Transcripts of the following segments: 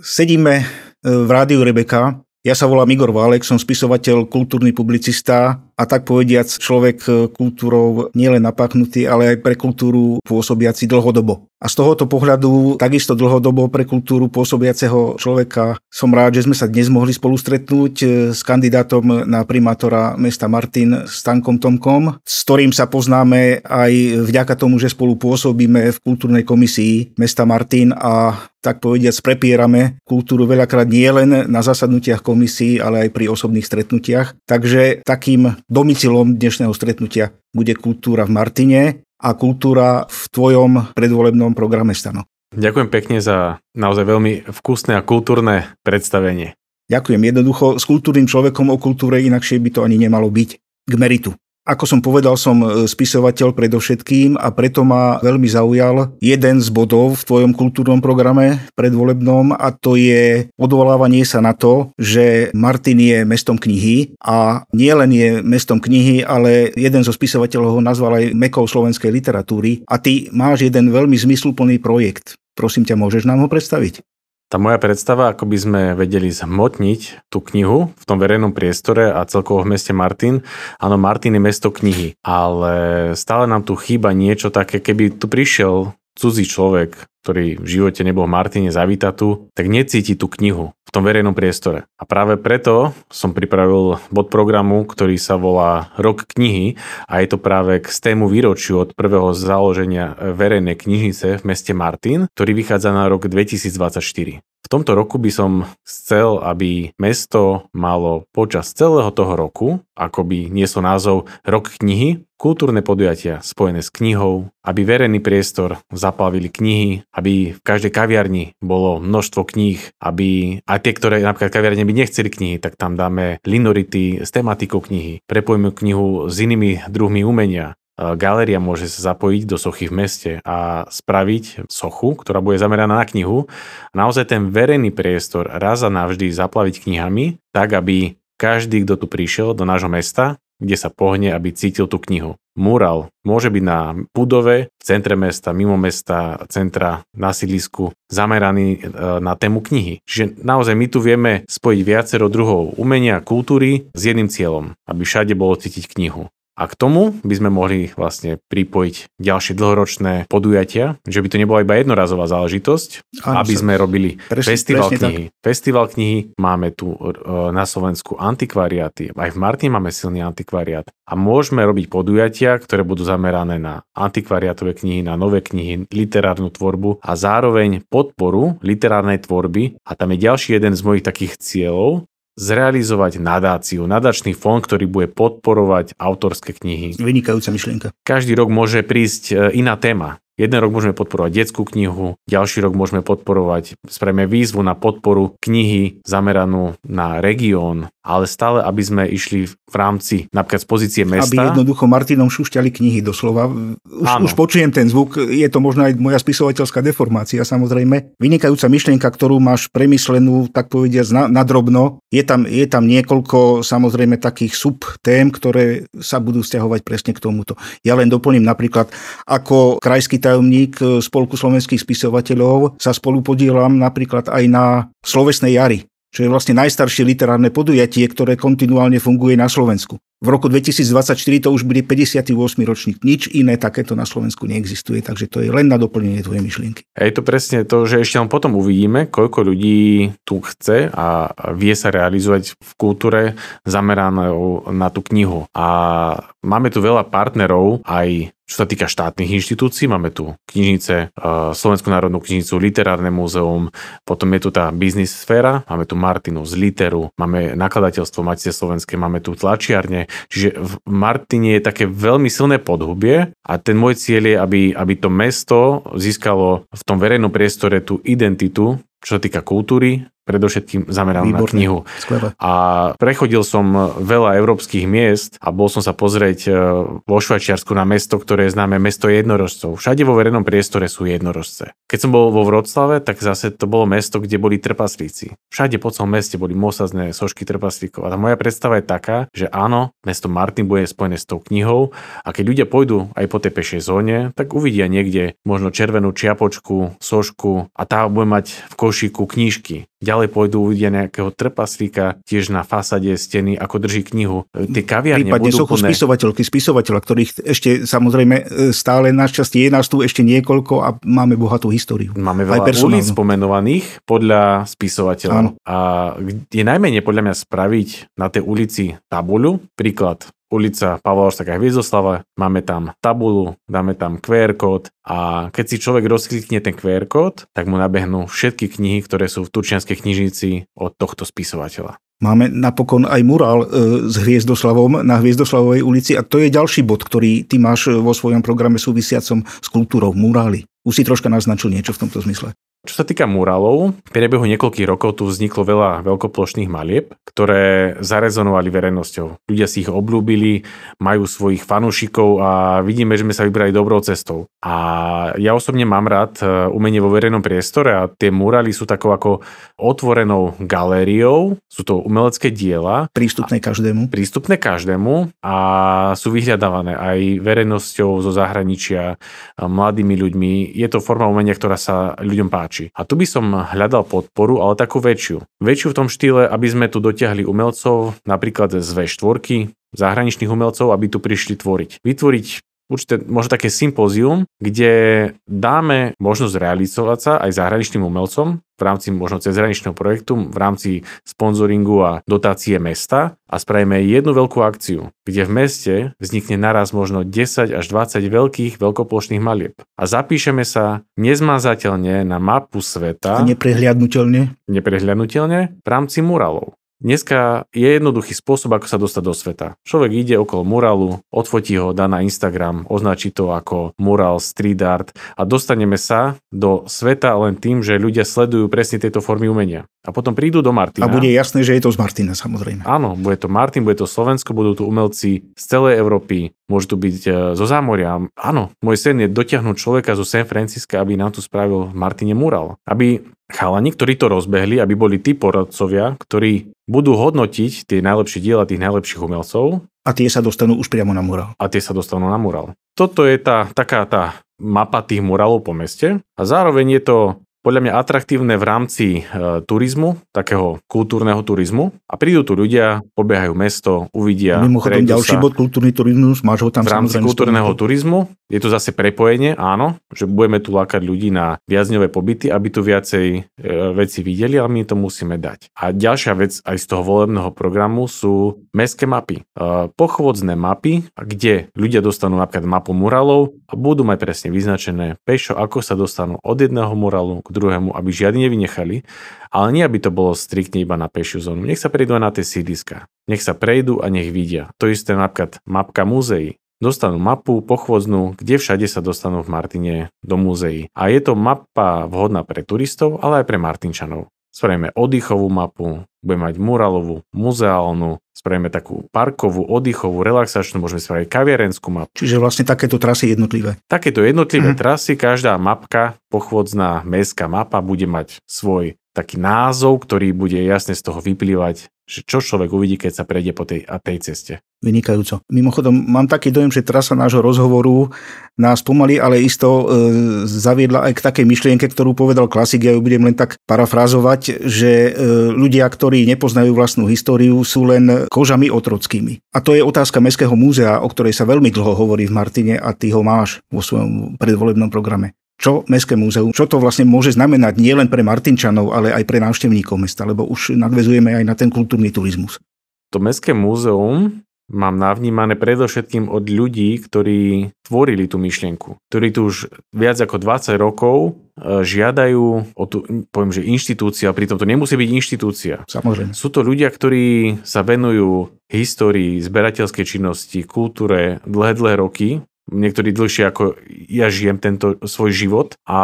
Sedíme e, v rádiu Rebeka. Ja sa volám Igor Válek, som spisovateľ, kultúrny publicista a tak povediac človek e, kultúrou nielen napáchnutý, ale aj pre kultúru pôsobiaci dlhodobo. A z tohoto pohľadu takisto dlhodobo pre kultúru pôsobiaceho človeka som rád, že sme sa dnes mohli spolu stretnúť e, s kandidátom na primátora mesta Martin Stankom Tomkom, s ktorým sa poznáme aj vďaka tomu, že spolu pôsobíme v kultúrnej komisii mesta Martin a tak povediať, prepierame kultúru veľakrát nie len na zasadnutiach komisí, ale aj pri osobných stretnutiach. Takže takým domicilom dnešného stretnutia bude kultúra v Martine a kultúra v tvojom predvolebnom programe stano. Ďakujem pekne za naozaj veľmi vkusné a kultúrne predstavenie. Ďakujem. Jednoducho s kultúrnym človekom o kultúre inakšie by to ani nemalo byť. K meritu. Ako som povedal, som e, spisovateľ predovšetkým a preto ma veľmi zaujal jeden z bodov v tvojom kultúrnom programe predvolebnom a to je odvolávanie sa na to, že Martin je mestom knihy a nie len je mestom knihy, ale jeden zo spisovateľov ho nazval aj mekou slovenskej literatúry a ty máš jeden veľmi zmysluplný projekt. Prosím ťa, môžeš nám ho predstaviť? Tá moja predstava, ako by sme vedeli zhmotniť tú knihu v tom verejnom priestore a celkovo v meste Martin. Áno, Martin je mesto knihy, ale stále nám tu chýba niečo také, keby tu prišiel cudzí človek, ktorý v živote nebol Martine zavítať tu, tak necíti tú knihu v tom verejnom priestore. A práve preto som pripravil bod programu, ktorý sa volá Rok knihy a je to práve k stému výročiu od prvého založenia verejnej knižnice v meste Martin, ktorý vychádza na rok 2024. Tomto roku by som chcel, aby mesto malo počas celého toho roku, ako by nieslo názov Rok knihy, kultúrne podujatia spojené s knihou, aby verejný priestor zaplavili knihy, aby v každej kaviarni bolo množstvo kníh, aby aj tie, ktoré napríklad kaviarne by nechceli knihy, tak tam dáme linority s tematikou knihy, prepojíme knihu s inými druhmi umenia, Galéria môže sa zapojiť do sochy v meste a spraviť sochu, ktorá bude zameraná na knihu. Naozaj ten verejný priestor raz a navždy zaplaviť knihami, tak aby každý, kto tu prišiel do nášho mesta, kde sa pohne, aby cítil tú knihu. Mural môže byť na budove, v centre mesta, mimo mesta, centra, na sídlisku, zameraný e, na tému knihy. Čiže naozaj my tu vieme spojiť viacero druhov umenia, kultúry s jedným cieľom, aby všade bolo cítiť knihu. A k tomu by sme mohli vlastne pripojiť ďalšie dlhoročné podujatia, že by to nebola iba jednorazová záležitosť, Áno, aby sme robili presne, festival presne knihy. Tak. Festival knihy, máme tu e, na Slovensku antikvariáty, aj v Martine máme silný antikvariát. A môžeme robiť podujatia, ktoré budú zamerané na antikvariátové knihy, na nové knihy, literárnu tvorbu a zároveň podporu literárnej tvorby. A tam je ďalší jeden z mojich takých cieľov, zrealizovať nadáciu, nadačný fond, ktorý bude podporovať autorské knihy. Vynikajúca myšlienka. Každý rok môže prísť e, iná téma. Jeden rok môžeme podporovať detskú knihu, ďalší rok môžeme podporovať, spravíme výzvu na podporu knihy zameranú na región, ale stále, aby sme išli v rámci napríklad z pozície mesta. Aby jednoducho Martinom šušťali knihy doslova. Už, už počujem ten zvuk, je to možno aj moja spisovateľská deformácia samozrejme. Vynikajúca myšlienka, ktorú máš premyslenú, tak povediať, na, na drobno. Je tam, je tam niekoľko samozrejme takých subtém, ktoré sa budú stiahovať presne k tomuto. Ja len doplním napríklad, ako krajský tajomník e, Spolku slovenských spisovateľov, sa spolu podielam napríklad aj na Slovesnej jari, čo je vlastne najstaršie literárne podujatie, ktoré kontinuálne funguje na Slovensku. V roku 2024 to už bude 58. ročník. Nič iné takéto na Slovensku neexistuje, takže to je len na doplnenie tvojej myšlienky. Je to presne to, že ešte len potom uvidíme, koľko ľudí tu chce a vie sa realizovať v kultúre zameranou na tú knihu. A máme tu veľa partnerov, aj čo sa týka štátnych inštitúcií, máme tu knižnice, e, Slovenskú národnú knižnicu, Literárne múzeum, potom je tu tá biznis sféra, máme tu Martinu z Literu, máme nakladateľstvo Matice Slovenské, máme tu tlačiarne, čiže v Martine je také veľmi silné podhubie a ten môj cieľ je, aby, aby to mesto získalo v tom verejnom priestore tú identitu, čo sa týka kultúry, predovšetkým zameral na knihu. Skvelé. A prechodil som veľa európskych miest a bol som sa pozrieť e, vo Švajčiarsku na mesto, ktoré je známe mesto jednorožcov. Všade vo verejnom priestore sú jednorožce. Keď som bol vo Vroclave, tak zase to bolo mesto, kde boli trpaslíci. Všade po celom meste boli mosazné sošky trpaslíkov. A tá moja predstava je taká, že áno, mesto Martin bude spojené s tou knihou a keď ľudia pôjdu aj po tej pešej zóne, tak uvidia niekde možno červenú čiapočku, sošku a tá bude mať v košíku knížky. Ďalej pôjdu uvidia nejakého trpaslíka tiež na fasade steny, ako drží knihu. Tie kaviarne Prípadne budú plné... spisovateľky, spisovateľa, ktorých ešte samozrejme e, stále našťastie je nás tu ešte niekoľko a máme bohatú históriu. Máme veľa ulic spomenovaných podľa spisovateľa. Áno. A je najmenej podľa mňa spraviť na tej ulici tabuľu, príklad ulica Pavla Orsaka Hviezdoslava, máme tam tabulu, dáme tam QR kód a keď si človek rozklikne ten QR kód, tak mu nabehnú všetky knihy, ktoré sú v Turčianskej knižnici od tohto spisovateľa. Máme napokon aj murál e, s Hviezdoslavom na Hviezdoslavovej ulici a to je ďalší bod, ktorý ty máš vo svojom programe súvisiacom s kultúrou, murály. Už si troška naznačil niečo v tomto zmysle. Čo sa týka murálov, v priebehu niekoľkých rokov tu vzniklo veľa veľkoplošných malieb, ktoré zarezonovali verejnosťou. Ľudia si ich obľúbili, majú svojich fanúšikov a vidíme, že sme sa vybrali dobrou cestou. A ja osobne mám rád e, umenie vo verejnom priestore a tie murály sú takou ako otvorenou galériou, sú to umelecké diela. Prístupné každému. Prístupné každému a sú vyhľadávané aj verejnosťou zo zahraničia, mladými ľuďmi. Je to forma umenia, ktorá sa ľuďom páči páči. A tu by som hľadal podporu, ale takú väčšiu. Väčšiu v tom štýle, aby sme tu dotiahli umelcov, napríklad z V4, zahraničných umelcov, aby tu prišli tvoriť. Vytvoriť určite možno také sympózium, kde dáme možnosť realizovať sa aj zahraničným umelcom v rámci možno cezhraničného projektu, v rámci sponzoringu a dotácie mesta a spravíme jednu veľkú akciu, kde v meste vznikne naraz možno 10 až 20 veľkých veľkoplošných malieb. A zapíšeme sa nezmazateľne na mapu sveta. Neprehliadnutelne. Neprehliadnutelne v rámci muralov. Dneska je jednoduchý spôsob, ako sa dostať do sveta. Človek ide okolo murálu, odfotí ho, dá na Instagram, označí to ako mural, street art a dostaneme sa do sveta len tým, že ľudia sledujú presne tieto formy umenia. A potom prídu do Martina. A bude jasné, že je to z Martina, samozrejme. Áno, bude to Martin, bude to Slovensko, budú tu umelci z celej Európy, môžu tu byť e, zo zámoria. Áno, môj sen je dotiahnuť človeka zo San Francisca, aby nám tu spravil Martine mural. Aby chalani, ktorí to rozbehli, aby boli tí poradcovia, ktorí budú hodnotiť tie najlepšie diela tých najlepších umelcov. A tie sa dostanú už priamo na mural. A tie sa dostanú na mural. Toto je tá taká tá mapa tých muralov po meste a zároveň je to podľa mňa atraktívne v rámci e, turizmu, takého kultúrneho turizmu. A prídu tu ľudia, pobiehajú mesto, uvidia. Mimochodom ďalší sa. bod, kultúrny turizmus, máš ho tam V rámci kultúrneho turizmu je tu zase prepojenie, áno, že budeme tu lákať ľudí na viazňové pobyty, aby tu viacej e, veci videli, ale my to musíme dať. A ďalšia vec aj z toho volebného programu sú mestské mapy. E, pochôdzne mapy, kde ľudia dostanú napríklad mapu muralov a budú mať presne vyznačené pešo, ako sa dostanú od jedného muralu k druhému, aby žiadni nevynechali, ale nie aby to bolo striktne iba na pešiu zónu. Nech sa prejdú aj na tie sídliska. Nech sa prejdú a nech vidia. To isté napríklad mapka múzeí dostanú mapu pochôdznú, kde všade sa dostanú v Martine do múzeí. A je to mapa vhodná pre turistov, ale aj pre Martinčanov. Spravíme oddychovú mapu, budeme mať muralovú, muzeálnu, spravíme takú parkovú, oddychovú, relaxačnú, môžeme spraviť kaviarenskú mapu. Čiže vlastne takéto trasy jednotlivé. Takéto jednotlivé mm. trasy, každá mapka, pochôdzná mestská mapa bude mať svoj taký názov, ktorý bude jasne z toho vyplývať, že čo človek uvidí, keď sa prejde po tej, a tej ceste. Vynikajúco. Mimochodom, mám taký dojem, že trasa nášho rozhovoru nás pomaly, ale isto e, zaviedla aj k takej myšlienke, ktorú povedal klasik, ja ju budem len tak parafrázovať, že e, ľudia, ktorí nepoznajú vlastnú históriu, sú len kožami otrockými. A to je otázka Mestského múzea, o ktorej sa veľmi dlho hovorí v Martine a ty ho máš vo svojom predvolebnom programe čo Mestské múzeum, čo to vlastne môže znamenať nielen pre Martinčanov, ale aj pre návštevníkov mesta, lebo už nadvezujeme aj na ten kultúrny turizmus. To Mestské múzeum mám navnímané predovšetkým od ľudí, ktorí tvorili tú myšlienku, ktorí tu už viac ako 20 rokov e, žiadajú o tú, poviem, že inštitúcia, pritom to nemusí byť inštitúcia. Samozrejme. Sú to ľudia, ktorí sa venujú histórii, zberateľskej činnosti, kultúre dlhé, dlhé roky niektorí dlhšie ako ja žijem tento svoj život a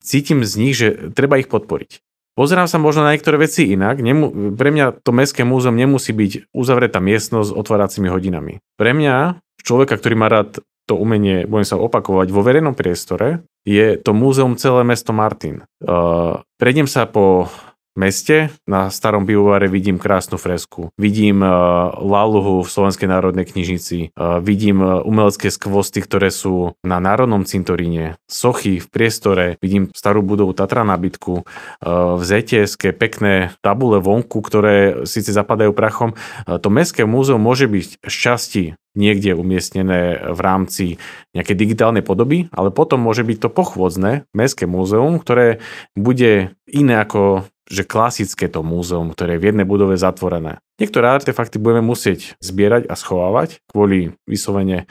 cítim z nich, že treba ich podporiť. Pozerám sa možno na niektoré veci inak. Nemu, pre mňa to Mestské múzeum nemusí byť uzavretá miestnosť s otváracími hodinami. Pre mňa, človeka, ktorý má rád to umenie, budem sa opakovať, vo verejnom priestore, je to múzeum celé mesto Martin. Uh, prejdem sa po meste. Na starom pivovare vidím krásnu fresku. Vidím uh, Laluhu v Slovenskej národnej knižnici. Uh, vidím uh, umelecké skvosty, ktoré sú na Národnom cintoríne. Sochy v priestore. Vidím starú budovu Tatra nábytku. Uh, v zts pekné tabule vonku, ktoré síce zapadajú prachom. Uh, to Mestské múzeum môže byť šťastí niekde umiestnené v rámci nejakej digitálnej podoby, ale potom môže byť to pochôdzne Mestské múzeum, ktoré bude iné ako že klasické to múzeum, ktoré je v jednej budove zatvorené. Niektoré artefakty budeme musieť zbierať a schovávať kvôli vyslovene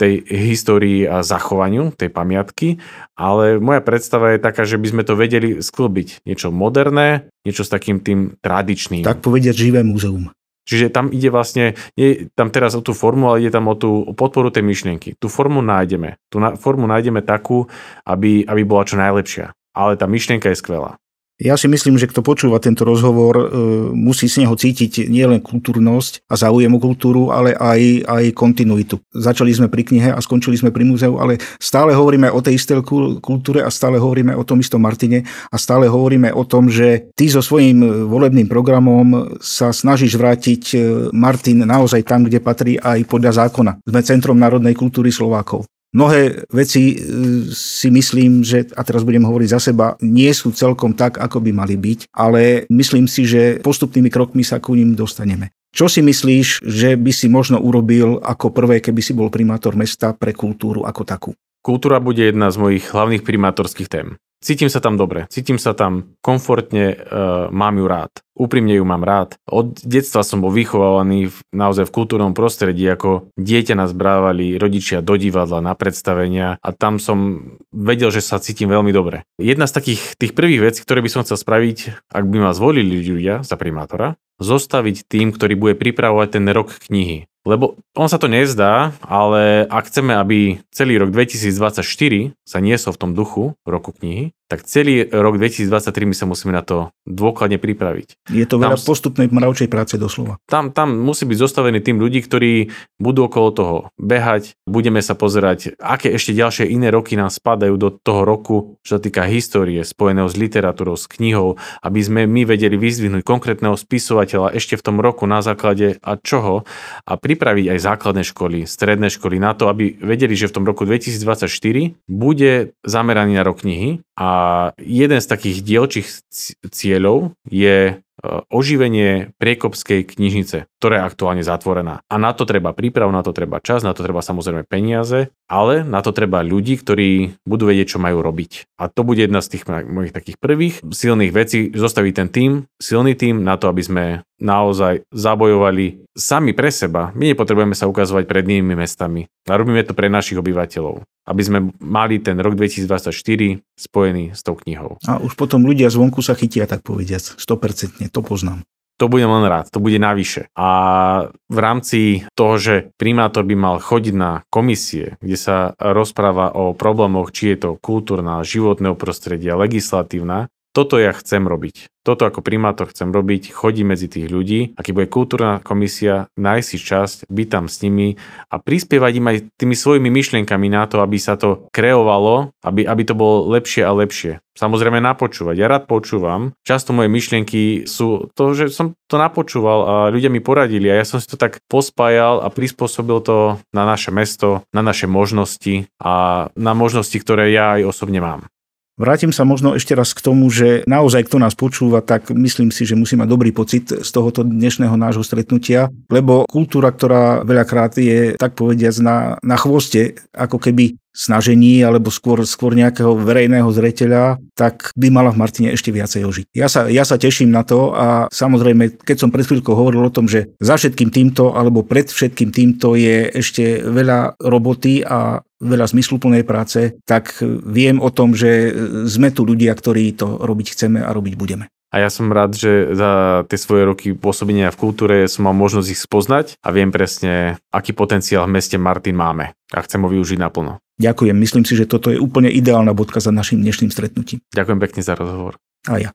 tej histórii a zachovaniu tej pamiatky, ale moja predstava je taká, že by sme to vedeli sklbiť. Niečo moderné, niečo s takým tým tradičným. Tak povedať živé múzeum. Čiže tam ide vlastne, nie tam teraz o tú formu, ale ide tam o tú podporu tej myšlienky. Tú formu nájdeme. Tú na, formu nájdeme takú, aby, aby bola čo najlepšia. Ale tá myšlienka je skvelá. Ja si myslím, že kto počúva tento rozhovor, e, musí z neho cítiť nielen kultúrnosť a záujem o kultúru, ale aj, aj kontinuitu. Začali sme pri knihe a skončili sme pri múzeu, ale stále hovoríme o tej istej kultúre a stále hovoríme o tom istom Martine a stále hovoríme o tom, že ty so svojím volebným programom sa snažíš vrátiť e, Martin naozaj tam, kde patrí aj podľa zákona. Sme Centrom národnej kultúry Slovákov. Mnohé veci e, si myslím, že, a teraz budem hovoriť za seba, nie sú celkom tak, ako by mali byť, ale myslím si, že postupnými krokmi sa ku ním dostaneme. Čo si myslíš, že by si možno urobil ako prvé, keby si bol primátor mesta pre kultúru ako takú? Kultúra bude jedna z mojich hlavných primátorských tém. Cítim sa tam dobre, cítim sa tam komfortne, uh, mám ju rád. Úprimne ju mám rád. Od detstva som bol vychovávaný v, naozaj v kultúrnom prostredí, ako dieťa nás brávali rodičia do divadla, na predstavenia a tam som vedel, že sa cítim veľmi dobre. Jedna z takých tých prvých vecí, ktoré by som chcel spraviť, ak by ma zvolili ľudia za primátora, zostaviť tým, ktorý bude pripravovať ten rok knihy. Lebo on sa to nezdá, ale ak chceme, aby celý rok 2024 sa niesol v tom duchu roku knihy, tak celý rok 2023 my sa musíme na to dôkladne pripraviť. Je to veľa tam, postupnej mravčej práce doslova. Tam, tam musí byť zostavený tým ľudí, ktorí budú okolo toho behať, budeme sa pozerať, aké ešte ďalšie iné roky nám spadajú do toho roku, čo sa týka histórie spojeného s literatúrou, s knihou, aby sme my vedeli vyzdvihnúť konkrétneho spisovateľa ešte v tom roku na základe a čoho a pripraviť aj základné školy, stredné školy na to, aby vedeli, že v tom roku 2024 bude zameraný na rok knihy a jeden z takých dielčích cieľov je E, oživenie Priekopskej knižnice, ktorá je aktuálne zatvorená. A na to treba príprav, na to treba čas, na to treba samozrejme peniaze, ale na to treba ľudí, ktorí budú vedieť, čo majú robiť. A to bude jedna z tých mojich takých prvých silných vecí, zostaviť ten tým, silný tým na to, aby sme naozaj zabojovali sami pre seba. My nepotrebujeme sa ukazovať pred inými mestami. A robíme to pre našich obyvateľov aby sme mali ten rok 2024 spojený s tou knihou. A už potom ľudia zvonku sa chytia, tak povediac, 100%, to poznám. To budem len rád, to bude navyše. A v rámci toho, že primátor by mal chodiť na komisie, kde sa rozpráva o problémoch, či je to kultúrna, životného prostredia, legislatívna, toto ja chcem robiť. Toto ako primátor chcem robiť, chodí medzi tých ľudí a keď bude kultúrna komisia, nájsť si časť, byť tam s nimi a prispievať im aj tými svojimi myšlienkami na to, aby sa to kreovalo, aby, aby to bolo lepšie a lepšie. Samozrejme napočúvať. Ja rád počúvam. Často moje myšlienky sú to, že som to napočúval a ľudia mi poradili a ja som si to tak pospájal a prispôsobil to na naše mesto, na naše možnosti a na možnosti, ktoré ja aj osobne mám. Vrátim sa možno ešte raz k tomu, že naozaj kto nás počúva, tak myslím si, že musí mať dobrý pocit z tohoto dnešného nášho stretnutia, lebo kultúra, ktorá veľakrát je, tak povediac, na, na chvoste, ako keby snažení alebo skôr, skôr nejakého verejného zreteľa, tak by mala v Martine ešte viacej ožiť. Ja sa, ja sa teším na to a samozrejme, keď som pred chvíľkou hovoril o tom, že za všetkým týmto alebo pred všetkým týmto je ešte veľa roboty a veľa zmysluplnej práce, tak viem o tom, že sme tu ľudia, ktorí to robiť chceme a robiť budeme. A ja som rád, že za tie svoje roky pôsobenia v kultúre som mal možnosť ich spoznať a viem presne, aký potenciál v meste Martin máme a chcem ho využiť naplno. Ďakujem, myslím si, že toto je úplne ideálna bodka za našim dnešným stretnutím. Ďakujem pekne za rozhovor. A ja.